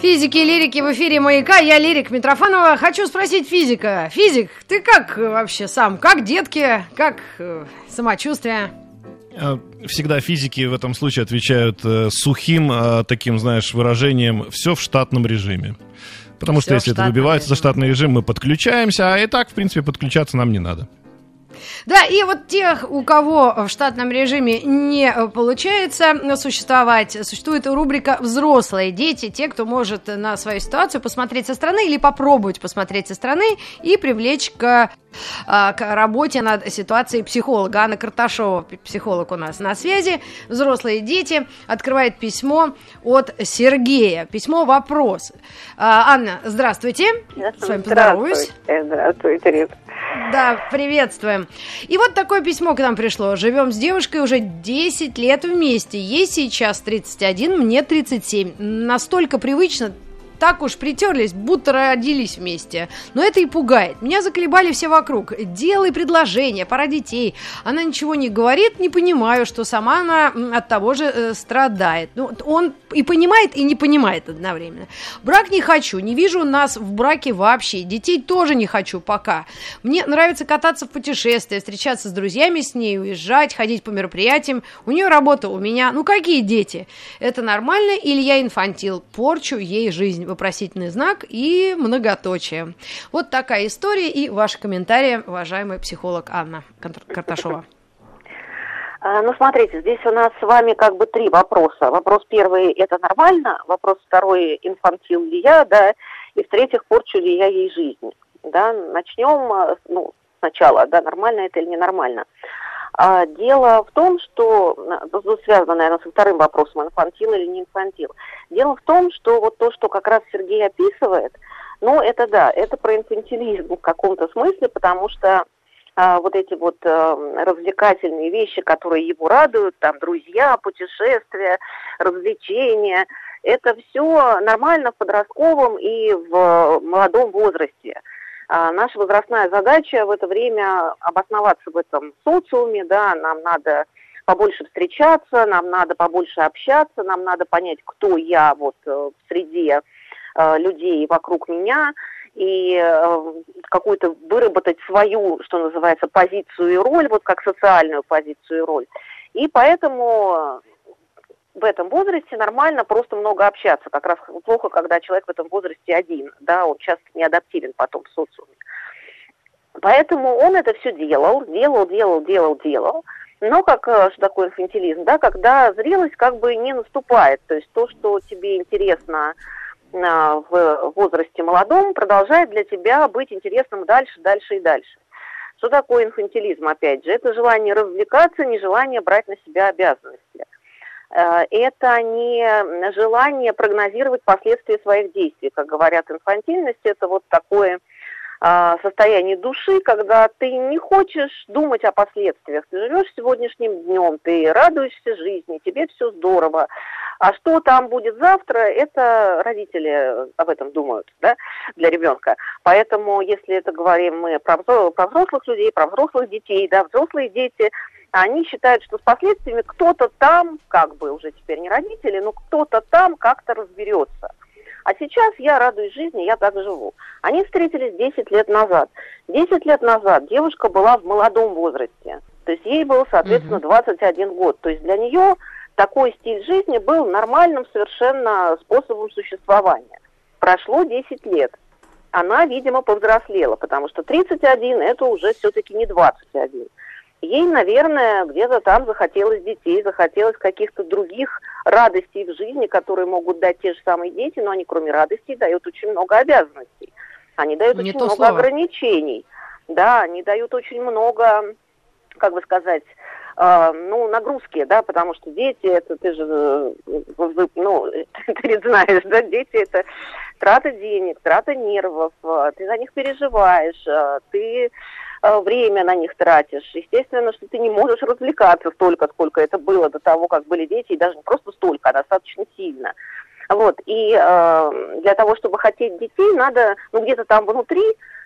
Физики и лирики в эфире «Маяка». Я Лирик Митрофанова. Хочу спросить физика. Физик, ты как вообще сам? Как детки? Как э, самочувствие? Э, всегда физики в этом случае отвечают э, сухим э, таким, знаешь, выражением «все в штатном режиме». Потому Всё что если это выбивается за режиме. штатный режим, мы подключаемся, а и так, в принципе, подключаться нам не надо. Да, и вот тех, у кого в штатном режиме не получается существовать, существует рубрика «Взрослые дети», те, кто может на свою ситуацию посмотреть со стороны или попробовать посмотреть со стороны и привлечь к, а, к работе над ситуацией психолога. Анна Карташова, психолог у нас на связи. «Взрослые дети» открывает письмо от Сергея. Письмо «Вопрос». А, Анна, здравствуйте. С вами поздороваюсь. Здравствуйте, здравствуйте, Рит. Да, приветствуем. И вот такое письмо к нам пришло. Живем с девушкой уже 10 лет вместе. Ей сейчас 31, мне 37. Настолько привычно, так уж притерлись, будто родились вместе. Но это и пугает. Меня заколебали все вокруг. Делай предложение, пора детей. Она ничего не говорит, не понимаю, что сама она от того же э, страдает. Ну, он и понимает, и не понимает одновременно. Брак не хочу, не вижу нас в браке вообще. Детей тоже не хочу пока. Мне нравится кататься в путешествия, встречаться с друзьями с ней, уезжать, ходить по мероприятиям. У нее работа, у меня. Ну какие дети? Это нормально или я инфантил? Порчу ей жизнь. Вопросительный знак и многоточие. Вот такая история и ваши комментарии, уважаемый психолог Анна Кар- Карташова. А, Ну, смотрите, здесь у нас с вами как бы три вопроса. Вопрос первый – это нормально? Вопрос второй – инфантил ли я, да? И в-третьих, порчу ли я ей жизнь? Да, начнем, а, ну, сначала, да, нормально это или ненормально. А, дело в том, что, а, тут связано, наверное, со вторым вопросом, инфантил или не инфантил. Дело в том, что вот то, что как раз Сергей описывает, ну, это да, это про инфантилизм в каком-то смысле, потому что а, вот эти вот э, развлекательные вещи, которые его радуют, там друзья, путешествия, развлечения, это все нормально в подростковом и в молодом возрасте. А, наша возрастная задача в это время обосноваться в этом социуме, да, нам надо побольше встречаться, нам надо побольше общаться, нам надо понять, кто я вот э, в среде э, людей вокруг меня, и э, какую-то выработать свою, что называется, позицию и роль, вот как социальную позицию и роль. И поэтому в этом возрасте нормально просто много общаться. Как раз плохо, когда человек в этом возрасте один, да, он часто не адаптивен потом в социуме. Поэтому он это все делал, делал, делал, делал, делал. Но как, э, что такое инфантилизм, да, когда зрелость как бы не наступает, то есть то, что тебе интересно а, в возрасте молодом, продолжает для тебя быть интересным дальше, дальше и дальше. Что такое инфантилизм, опять же? Это желание развлекаться, не желание брать на себя обязанности. Э, Это не желание прогнозировать последствия своих действий. Как говорят, инфантильность – это вот такое а, состояние души, когда ты не хочешь думать о последствиях. Ты живешь сегодняшним днем, ты радуешься жизни, тебе все здорово. А что там будет завтра, это родители об этом думают, да, для ребенка. Поэтому, если это говорим мы про взрослых людей, про взрослых детей, да, взрослые дети, они считают, что с последствиями кто-то там, как бы уже теперь не родители, но кто-то там как-то разберется. А сейчас я радуюсь жизни, я так живу. Они встретились 10 лет назад. 10 лет назад девушка была в молодом возрасте. То есть ей было, соответственно, Мгм. 21 год. То есть для нее такой стиль жизни был нормальным совершенно способом существования. Прошло 10 лет. Она, видимо, повзрослела, потому что 31 это уже все-таки не 21. Ей, наверное, где-то там захотелось детей, захотелось каких-то других радостей в жизни, которые могут дать те же самые дети, но они кроме радостей дают очень много обязанностей. Они дают Не очень много слово. ограничений. Да, они дают очень много, как бы сказать, э, ну, нагрузки, да, потому что дети, это ты же, э, ну, ты ведь знаешь, да, дети это трата денег, трата нервов, э, ты за них переживаешь, э, ты время на них тратишь. Естественно, что ты не можешь развлекаться столько, сколько это было до того, как были дети, и даже не просто столько, а достаточно сильно. Вот, и э, для того, чтобы хотеть детей, надо, ну, где-то там внутри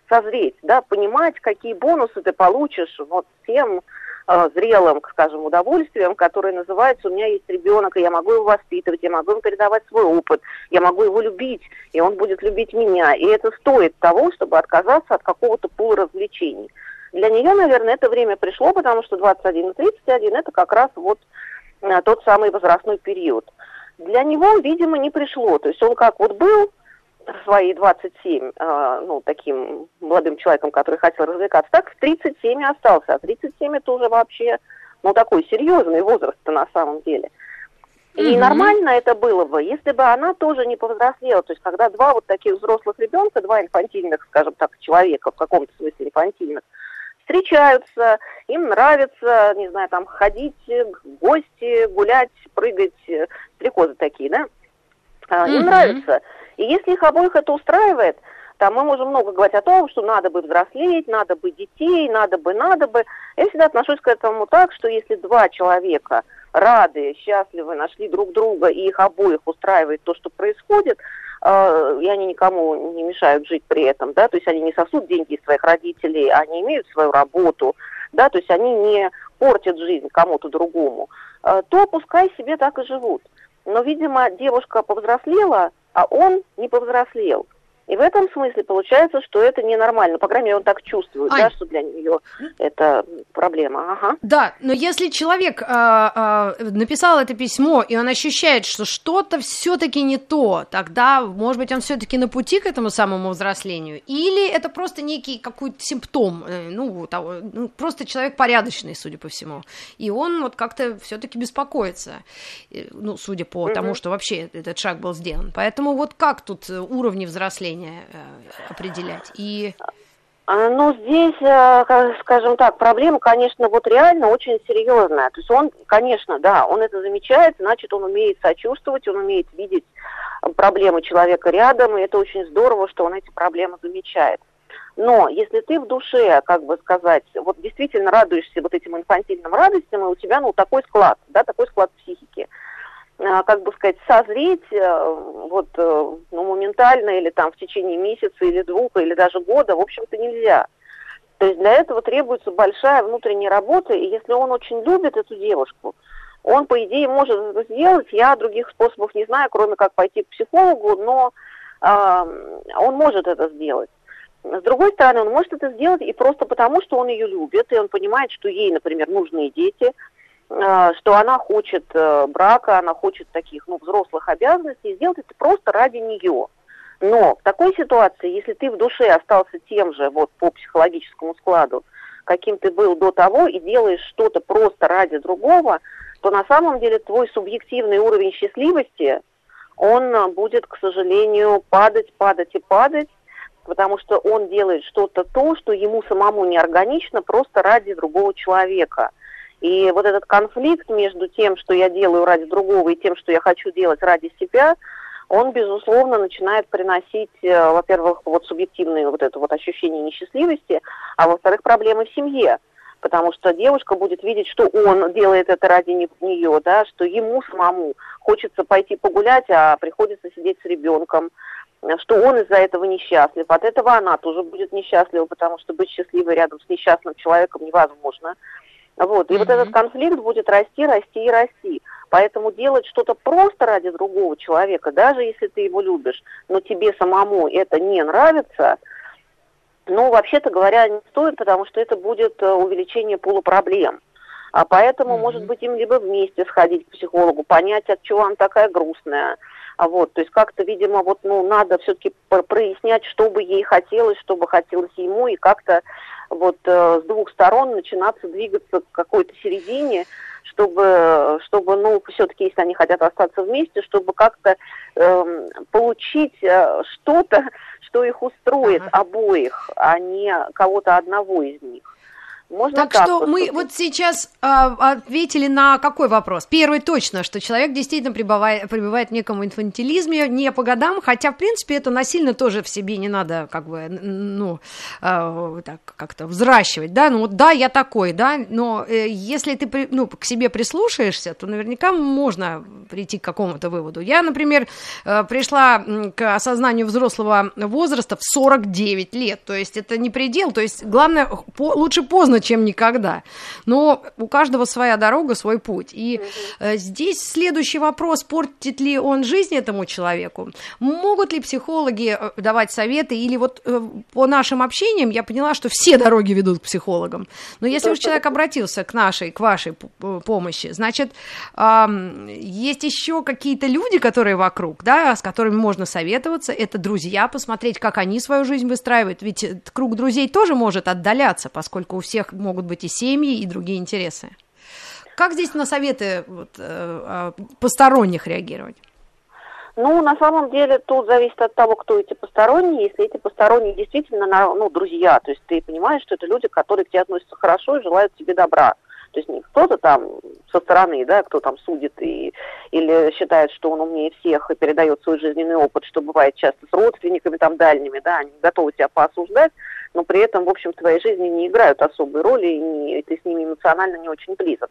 созреть, да, понимать, какие бонусы ты получишь вот тем э, зрелым, скажем, удовольствием, которое называется «у меня есть ребенок, и я могу его воспитывать, я могу ему передавать свой опыт, я могу его любить, и он будет любить меня». И это стоит того, чтобы отказаться от какого-то пула развлечений. Для нее, наверное, это время пришло, потому что 21 и 31 – это как раз вот э, тот самый возрастной период. Для него, видимо, не пришло. То есть он как вот был свои 27, э, ну, таким молодым человеком, который хотел развлекаться, так в 37 и остался. А 37 это уже вообще, ну, такой серьезный возраст на самом деле. И mm-hmm. нормально это было бы, если бы она тоже не повзрослела. То есть, когда два вот таких взрослых ребенка, два инфантильных, скажем так, человека, в каком-то смысле инфантильных, встречаются, им нравится, не знаю, там, ходить в гости, гулять, прыгать, стрекозы такие, да? Mm-hmm. Им нравится. И если их обоих это устраивает, там мы можем много говорить о том, что надо бы взрослеть, надо бы детей, надо бы, надо бы. Я всегда отношусь к этому так, что если два человека рады, счастливы, нашли друг друга, и их обоих устраивает то, что происходит, э, и они никому не мешают жить при этом, да, то есть они не сосут деньги из своих родителей, они имеют свою работу, да, то есть они не портят жизнь кому-то другому, э, то пускай себе так и живут. Но, видимо, девушка повзрослела, а он не повзрослел. И в этом смысле получается, что это ненормально. По крайней мере, он так чувствует, Ань. да, что для нее это проблема. Ага. Да, но если человек э, э, написал это письмо, и он ощущает, что что-то все-таки не то, тогда, может быть, он все-таки на пути к этому самому взрослению, или это просто некий какой-то симптом, э, ну, того, ну, просто человек порядочный, судя по всему, и он вот как-то все-таки беспокоится, ну, судя по угу. тому, что вообще этот шаг был сделан. Поэтому вот как тут уровни взросления? Мышления э, определять? И... А, ну, здесь, э, скажем так, проблема, конечно, вот реально очень серьезная. То есть он, конечно, да, он это замечает, значит, он умеет сочувствовать, он умеет видеть проблемы человека рядом, и это очень здорово, что он эти проблемы замечает. Но если ты в душе, как бы сказать, вот действительно радуешься вот этим инфантильным радостям, и у тебя, ну, такой склад, да, такой склад психики – как бы сказать, созреть э, вот э, ну, моментально или там в течение месяца или двух или даже года, в общем-то, нельзя. То есть для этого требуется большая внутренняя работа, и если он очень любит эту девушку, он, по идее, может это сделать. Я других способов не знаю, кроме как пойти к психологу, но э, он может это сделать. С другой стороны, он может это сделать и просто потому, что он ее любит, и он понимает, что ей, например, нужны дети, Э, что она хочет э, брака, она хочет таких, ну, взрослых обязанностей, сделать это просто ради нее. Но в такой ситуации, если ты в душе остался тем же, вот по психологическому складу, каким ты был до того, и делаешь что-то просто ради другого, то на самом деле твой субъективный уровень счастливости, он будет, к сожалению, падать, падать и падать, потому что он делает что-то то, что ему самому не органично, просто ради другого человека – и вот этот конфликт между тем, что я делаю ради другого, и тем, что я хочу делать ради себя, он, безусловно, начинает приносить, э, во-первых, вот субъективное вот это вот ощущение несчастливости, а во-вторых, проблемы в семье. Потому что девушка будет видеть, что он делает это ради нее, да, что ему самому хочется пойти погулять, а приходится сидеть с ребенком, что он из-за этого несчастлив. От этого она тоже будет несчастлива, потому что быть счастливой рядом с несчастным человеком невозможно. Вот. И mm-hmm. вот этот конфликт будет расти, расти и расти. Поэтому делать что-то просто ради другого человека, даже если ты его любишь, но тебе самому это не нравится, ну, вообще-то говоря, не стоит, потому что это будет э, увеличение пула проблем. А поэтому, mm-hmm. может быть, им либо вместе сходить к психологу, понять, от чего она такая грустная. А вот, то есть как-то, видимо, вот, ну, надо все-таки прояснять, что бы ей хотелось, что бы хотелось ему, и как-то вот э, с двух сторон начинаться двигаться к какой-то середине, чтобы, чтобы ну, все-таки, если они хотят остаться вместе, чтобы как-то э, получить что-то, что их устроит ага. обоих, а не кого-то одного из них. Можно так, так что поступить. мы вот сейчас а, ответили на какой вопрос? Первый точно, что человек действительно пребывает, пребывает в неком инфантилизме, не по годам, хотя, в принципе, это насильно тоже в себе не надо, как бы, ну, а, так, как-то взращивать, да, ну вот да, я такой, да, но э, если ты, ну, к себе прислушаешься, то наверняка можно прийти к какому-то выводу. Я, например, э, пришла к осознанию взрослого возраста в 49 лет, то есть это не предел, то есть главное, по, лучше поздно, чем никогда. Но у каждого своя дорога, свой путь. И э, здесь следующий вопрос, портит ли он жизнь этому человеку? Могут ли психологи э, давать советы? Или вот э, по нашим общениям я поняла, что все дороги ведут к психологам. Но если уж человек обратился к нашей, к вашей помощи, значит, есть еще какие-то люди, которые вокруг, да, с которыми можно советоваться, это друзья, посмотреть, как они свою жизнь выстраивают. Ведь круг друзей тоже может отдаляться, поскольку у всех могут быть и семьи, и другие интересы. Как здесь на советы вот, э, а, посторонних реагировать? Ну, на самом деле, тут зависит от того, кто эти посторонние. Если эти посторонние действительно, ну, друзья, то есть ты понимаешь, что это люди, которые к тебе относятся хорошо и желают тебе добра. То есть не кто-то там со стороны, да, кто там судит и, или считает, что он умнее всех и передает свой жизненный опыт, что бывает часто с родственниками там дальними, да, они готовы тебя поосуждать, но при этом, в общем, в твоей жизни не играют особой роли, и не, ты с ними эмоционально не очень близок.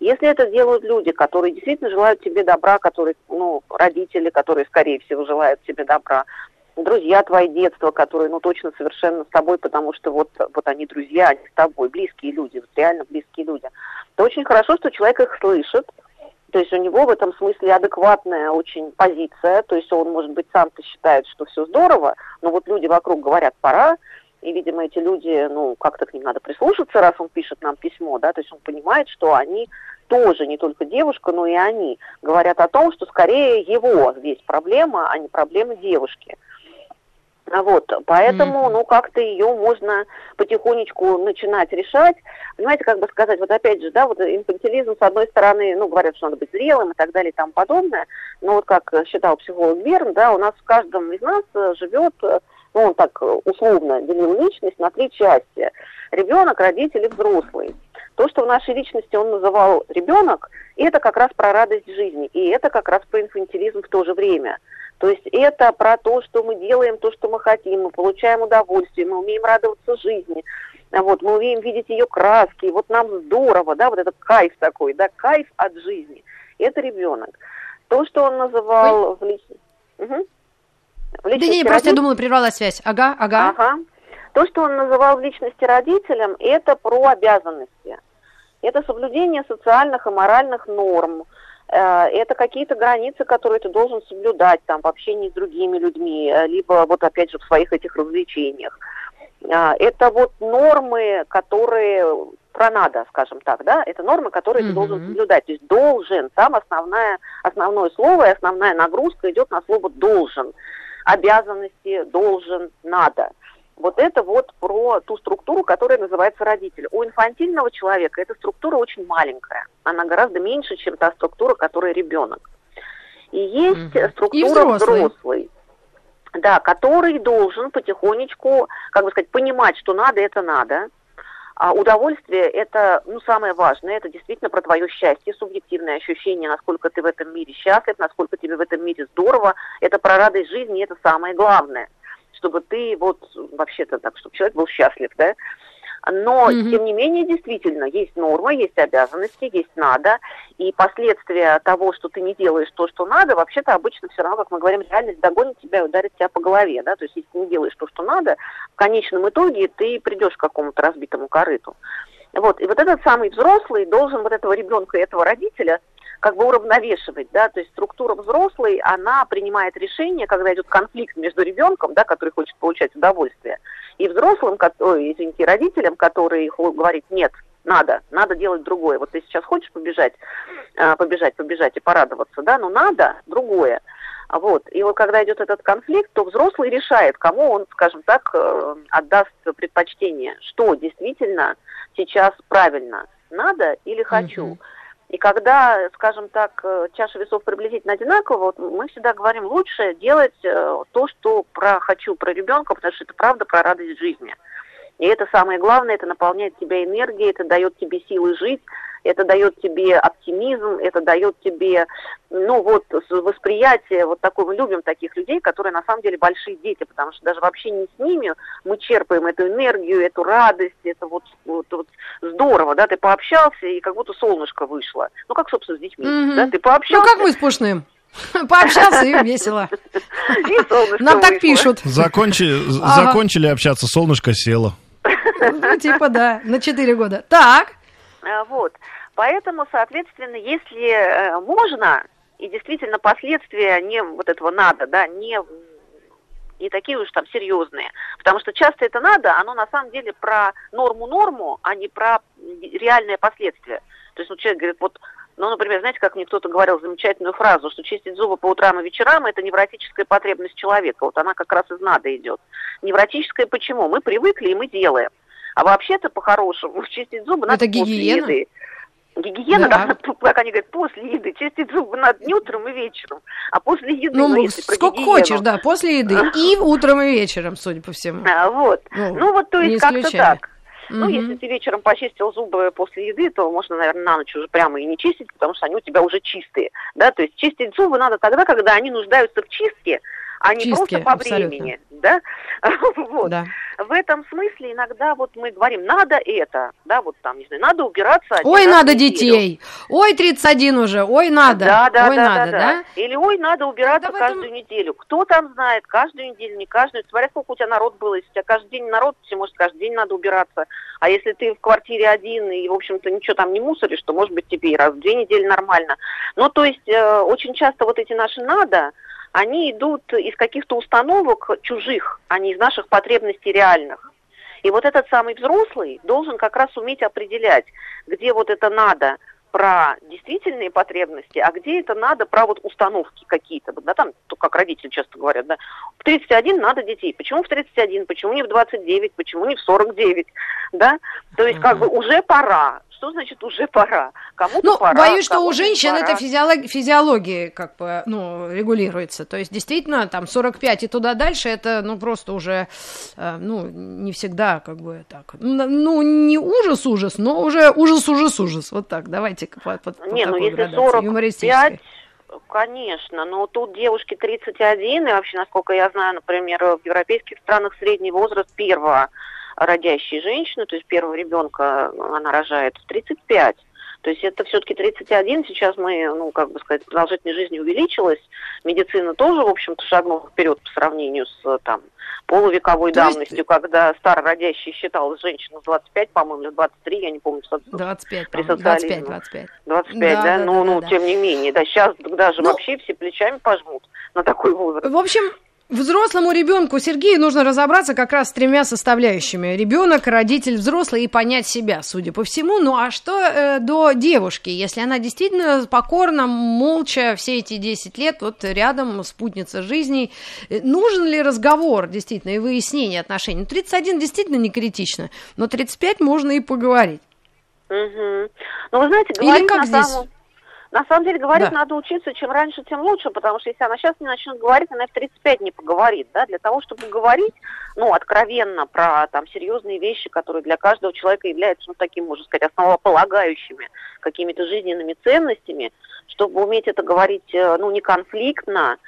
Если это делают люди, которые действительно желают тебе добра, которые, ну, родители, которые, скорее всего, желают тебе добра, друзья твои детства, которые, ну, точно совершенно с тобой, потому что вот, вот они друзья, они с тобой, близкие люди, вот реально близкие люди, то очень хорошо, что человек их слышит, то есть у него в этом смысле адекватная очень позиция, то есть он, может быть, сам-то считает, что все здорово, но вот люди вокруг говорят, пора, и, видимо, эти люди, ну, как-то к ним надо прислушаться, раз он пишет нам письмо, да, то есть он понимает, что они тоже, не только девушка, но и они, говорят о том, что скорее его здесь проблема, а не проблема девушки. Вот, поэтому, mm-hmm. ну, как-то ее можно потихонечку начинать решать. Понимаете, как бы сказать, вот опять же, да, вот инфантилизм, с одной стороны, ну, говорят, что надо быть зрелым и так далее и тому подобное, но вот как считал психолог Берн, да, у нас в каждом из нас живет ну, он так э, условно делил личность на три части. Ребенок, родитель и взрослый. То, что в нашей личности он называл ребенок, это как раз про радость жизни, и это как раз про инфантилизм в то же время. То есть это про то, что мы делаем то, что мы хотим, мы получаем удовольствие, мы умеем радоваться жизни, вот, мы умеем видеть ее краски, вот нам здорово, да, вот этот кайф такой, да, кайф от жизни. Это ребенок. То, что он называл Ой. в личности... Угу. В личности да не, просто я думала, прервала связь. Ага, ага. Ага. То, что он называл в личности родителем, это про обязанности. Это соблюдение социальных и моральных норм. Э, это какие-то границы, которые ты должен соблюдать там в общении с другими людьми, э, либо вот опять же в своих этих развлечениях. Э, это вот нормы, которые про надо, скажем так, да, это нормы, которые mm-hmm. ты должен соблюдать. То есть должен, там основная, основное слово и основная нагрузка идет на слово должен обязанности, должен, надо. Вот это вот про ту структуру, которая называется родитель. У инфантильного человека эта структура очень маленькая. Она гораздо меньше, чем та структура, которая ребенок. И есть угу. структура И взрослый. взрослый. Да, который должен потихонечку, как бы сказать, понимать, что надо, это надо, а удовольствие – это, ну, самое важное, это действительно про твое счастье, субъективное ощущение, насколько ты в этом мире счастлив, насколько тебе в этом мире здорово, это про радость жизни, это самое главное, чтобы ты вот, вообще-то так, чтобы человек был счастлив, да, но, mm-hmm. тем не менее, действительно, есть норма, есть обязанности, есть надо, и последствия того, что ты не делаешь то, что надо, вообще-то обычно все равно, как мы говорим, реальность догонит тебя и ударит тебя по голове, да, то есть если ты не делаешь то, что надо, в конечном итоге ты придешь к какому-то разбитому корыту. Вот, и вот этот самый взрослый должен вот этого ребенка и этого родителя как бы уравновешивать, да, то есть структура взрослой, она принимает решение, когда идет конфликт между ребенком, да, который хочет получать удовольствие, и взрослым, ой, извините, родителям, которые говорит, нет, надо, надо делать другое. Вот ты сейчас хочешь побежать, а, побежать, побежать и порадоваться, да, но надо другое. Вот. И вот когда идет этот конфликт, то взрослый решает, кому он, скажем так, э, отдаст предпочтение, что действительно сейчас правильно, надо или хочу. Mm-hmm. И когда, скажем так, э, чаша весов приблизительно одинакова, вот мы всегда говорим, лучше делать э, то, что про хочу про ребенка, потому что это правда про радость жизни. И это самое главное, это наполняет тебя энергией, это дает тебе силы жить, это дает тебе оптимизм, это дает тебе, ну вот, восприятие, вот такое, мы любим таких людей, которые на самом деле большие дети, потому что даже вообще не с ними мы черпаем эту энергию, эту радость, это вот, вот, вот здорово, да, ты пообщался, и как будто солнышко вышло. Ну, как, собственно, с детьми, mm-hmm. да, ты пообщался. Ну, как мы с Пушным. Пообщался и весело. И Нам так пишут. Закончили, ага. закончили общаться, солнышко село. Ну, типа, да, на 4 года. Так. А, вот. Поэтому, соответственно, если э, можно, и действительно последствия не вот этого надо, да, не не такие уж там серьезные. Потому что часто это надо, оно на самом деле про норму-норму, а не про реальные последствия. То есть ну, человек говорит, вот, ну, например, знаете, как мне кто-то говорил замечательную фразу, что чистить зубы по утрам и вечерам – это невротическая потребность человека. Вот она как раз из надо идет. Невротическая почему? Мы привыкли и мы делаем. А вообще-то, по-хорошему, чистить зубы надо это после гигиена? еды. Гигиена, да. как они говорят, после еды. Чистить зубы надо не утром и вечером, а после еды. Ну, ну сколько гигиену. хочешь, да, после еды. И утром и вечером, судя по всему. А, вот. Ну, ну вот, то есть как-то так. Ну, если ты вечером почистил зубы после еды, то можно, наверное, на ночь уже прямо и не чистить, потому что они у тебя уже чистые. Да, то есть чистить зубы надо тогда, когда они нуждаются в чистке, а не просто по абсолютно. времени. Да? вот. да. В этом смысле иногда вот мы говорим, надо это, да, вот там, не знаю, надо убираться. Ой, надо детей, ой, 31 уже, ой, надо, да, да, ой, да, надо, да, да? Или ой, надо убираться да, каждую этом... неделю. Кто там знает, каждую неделю, не каждую, смотря сколько у тебя народ было, если у тебя каждый день народ, тебе, может, каждый день надо убираться. А если ты в квартире один и, в общем-то, ничего там не мусоришь, то, может быть, тебе и раз в две недели нормально. Ну, то есть, э, очень часто вот эти наши «надо», они идут из каких-то установок чужих, а не из наших потребностей реальных. И вот этот самый взрослый должен как раз уметь определять, где вот это надо про действительные потребности, а где это надо про вот установки какие-то. Да, там, как родители часто говорят, да, в 31 надо детей. Почему в 31? Почему не в 29? Почему не в 49? Да? То есть, как бы уже пора что значит уже пора? Кому-то ну, пора. Боюсь, что у женщин это физиолог... физиологии как бы, ну, регулируется. То есть, действительно, там 45 и туда дальше, это, ну, просто уже, э, ну, не всегда как бы так. Ну, не ужас-ужас, но уже ужас-ужас-ужас. Вот так, давайте по, по, Не, ну, если 45, Конечно, но тут девушки 31, и вообще, насколько я знаю, например, в европейских странах средний возраст первого родящей женщины, то есть первого ребенка она рожает в 35. То есть это все-таки 31, сейчас мы, ну, как бы сказать, продолжительность жизни увеличилась, медицина тоже, в общем-то, шагнула вперед по сравнению с там полувековой То давностью, есть... когда старородящий считалась женщина 25, по-моему, или 23, я не помню. 25, при 25, 25. 25, да, да, да ну, да, ну, да. тем не менее, да, сейчас даже ну, вообще все плечами пожмут на такой возраст. В общем, Взрослому ребенку Сергею нужно разобраться как раз с тремя составляющими. Ребенок, родитель, взрослый и понять себя, судя по всему. Ну а что э, до девушки? Если она действительно покорно, молча все эти 10 лет вот рядом спутница жизни, э, нужен ли разговор действительно и выяснение отношений? 31 действительно не критично, но 35 можно и поговорить. Угу. Ну, вы знаете, говорить Или как на здесь? Самом... На самом деле говорить да. надо учиться, чем раньше, тем лучше, потому что если она сейчас не начнет говорить, она в 35 не поговорит, да, для того, чтобы говорить, ну, откровенно про там серьезные вещи, которые для каждого человека являются, ну, таким, можно сказать, основополагающими какими-то жизненными ценностями, чтобы уметь это говорить, э, ну, не конфликтно,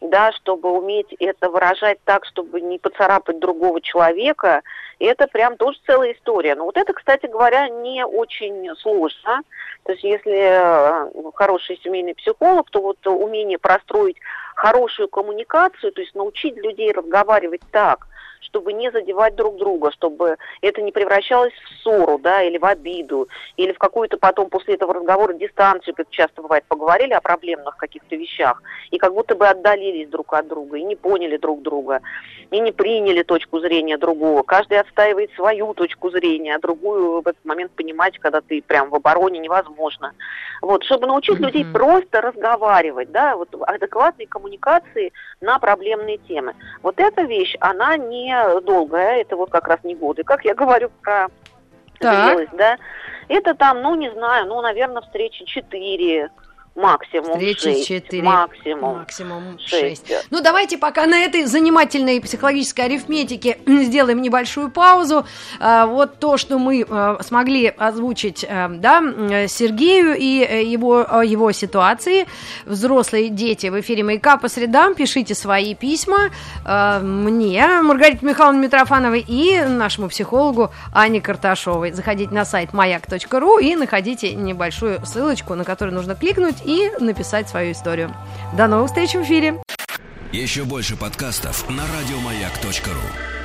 да, чтобы уметь это выражать так, чтобы не поцарапать другого человека, это прям тоже целая история. Но вот это, кстати говоря, не очень сложно. То есть если э, хороший семейный психолог, то вот умение простроить хорошую коммуникацию, то есть научить людей разговаривать так, чтобы не задевать друг друга, чтобы это не превращалось в ссору, да, или в обиду, или в какую-то потом после этого разговора дистанцию, как часто бывает, поговорили о проблемных каких-то вещах, и как будто бы отдалились друг от друга, и не поняли друг друга, и не приняли точку зрения другого. Каждый отстаивает свою точку зрения, а другую в этот момент понимать, когда ты прям в обороне, невозможно. Вот, чтобы научить людей просто разговаривать, да, вот адекватной коммуникации на проблемные темы. Вот эта вещь, она не долгая, это вот как раз не годы. Как я говорю про зрелость, да, это там, ну, не знаю, ну, наверное, встречи четыре, максимум Встречи 6. 4. Максимум. Максимум шесть. 6. Ну, давайте пока на этой занимательной психологической арифметике сделаем небольшую паузу. А, Вот то, что мы а, смогли озвучить а, да, Сергею и э, его, его ситуации. Взрослые дети в эфире «Маяка» по средам. Пишите свои письма мне, Маргарите Михайловне Митрофановой и нашему психологу Ане Карташовой. Заходите на сайт маяк.ру и находите небольшую ссылочку, на которую нужно кликнуть и написать свою историю. До новых встреч в эфире! Еще больше подкастов на радиомаяк.ру.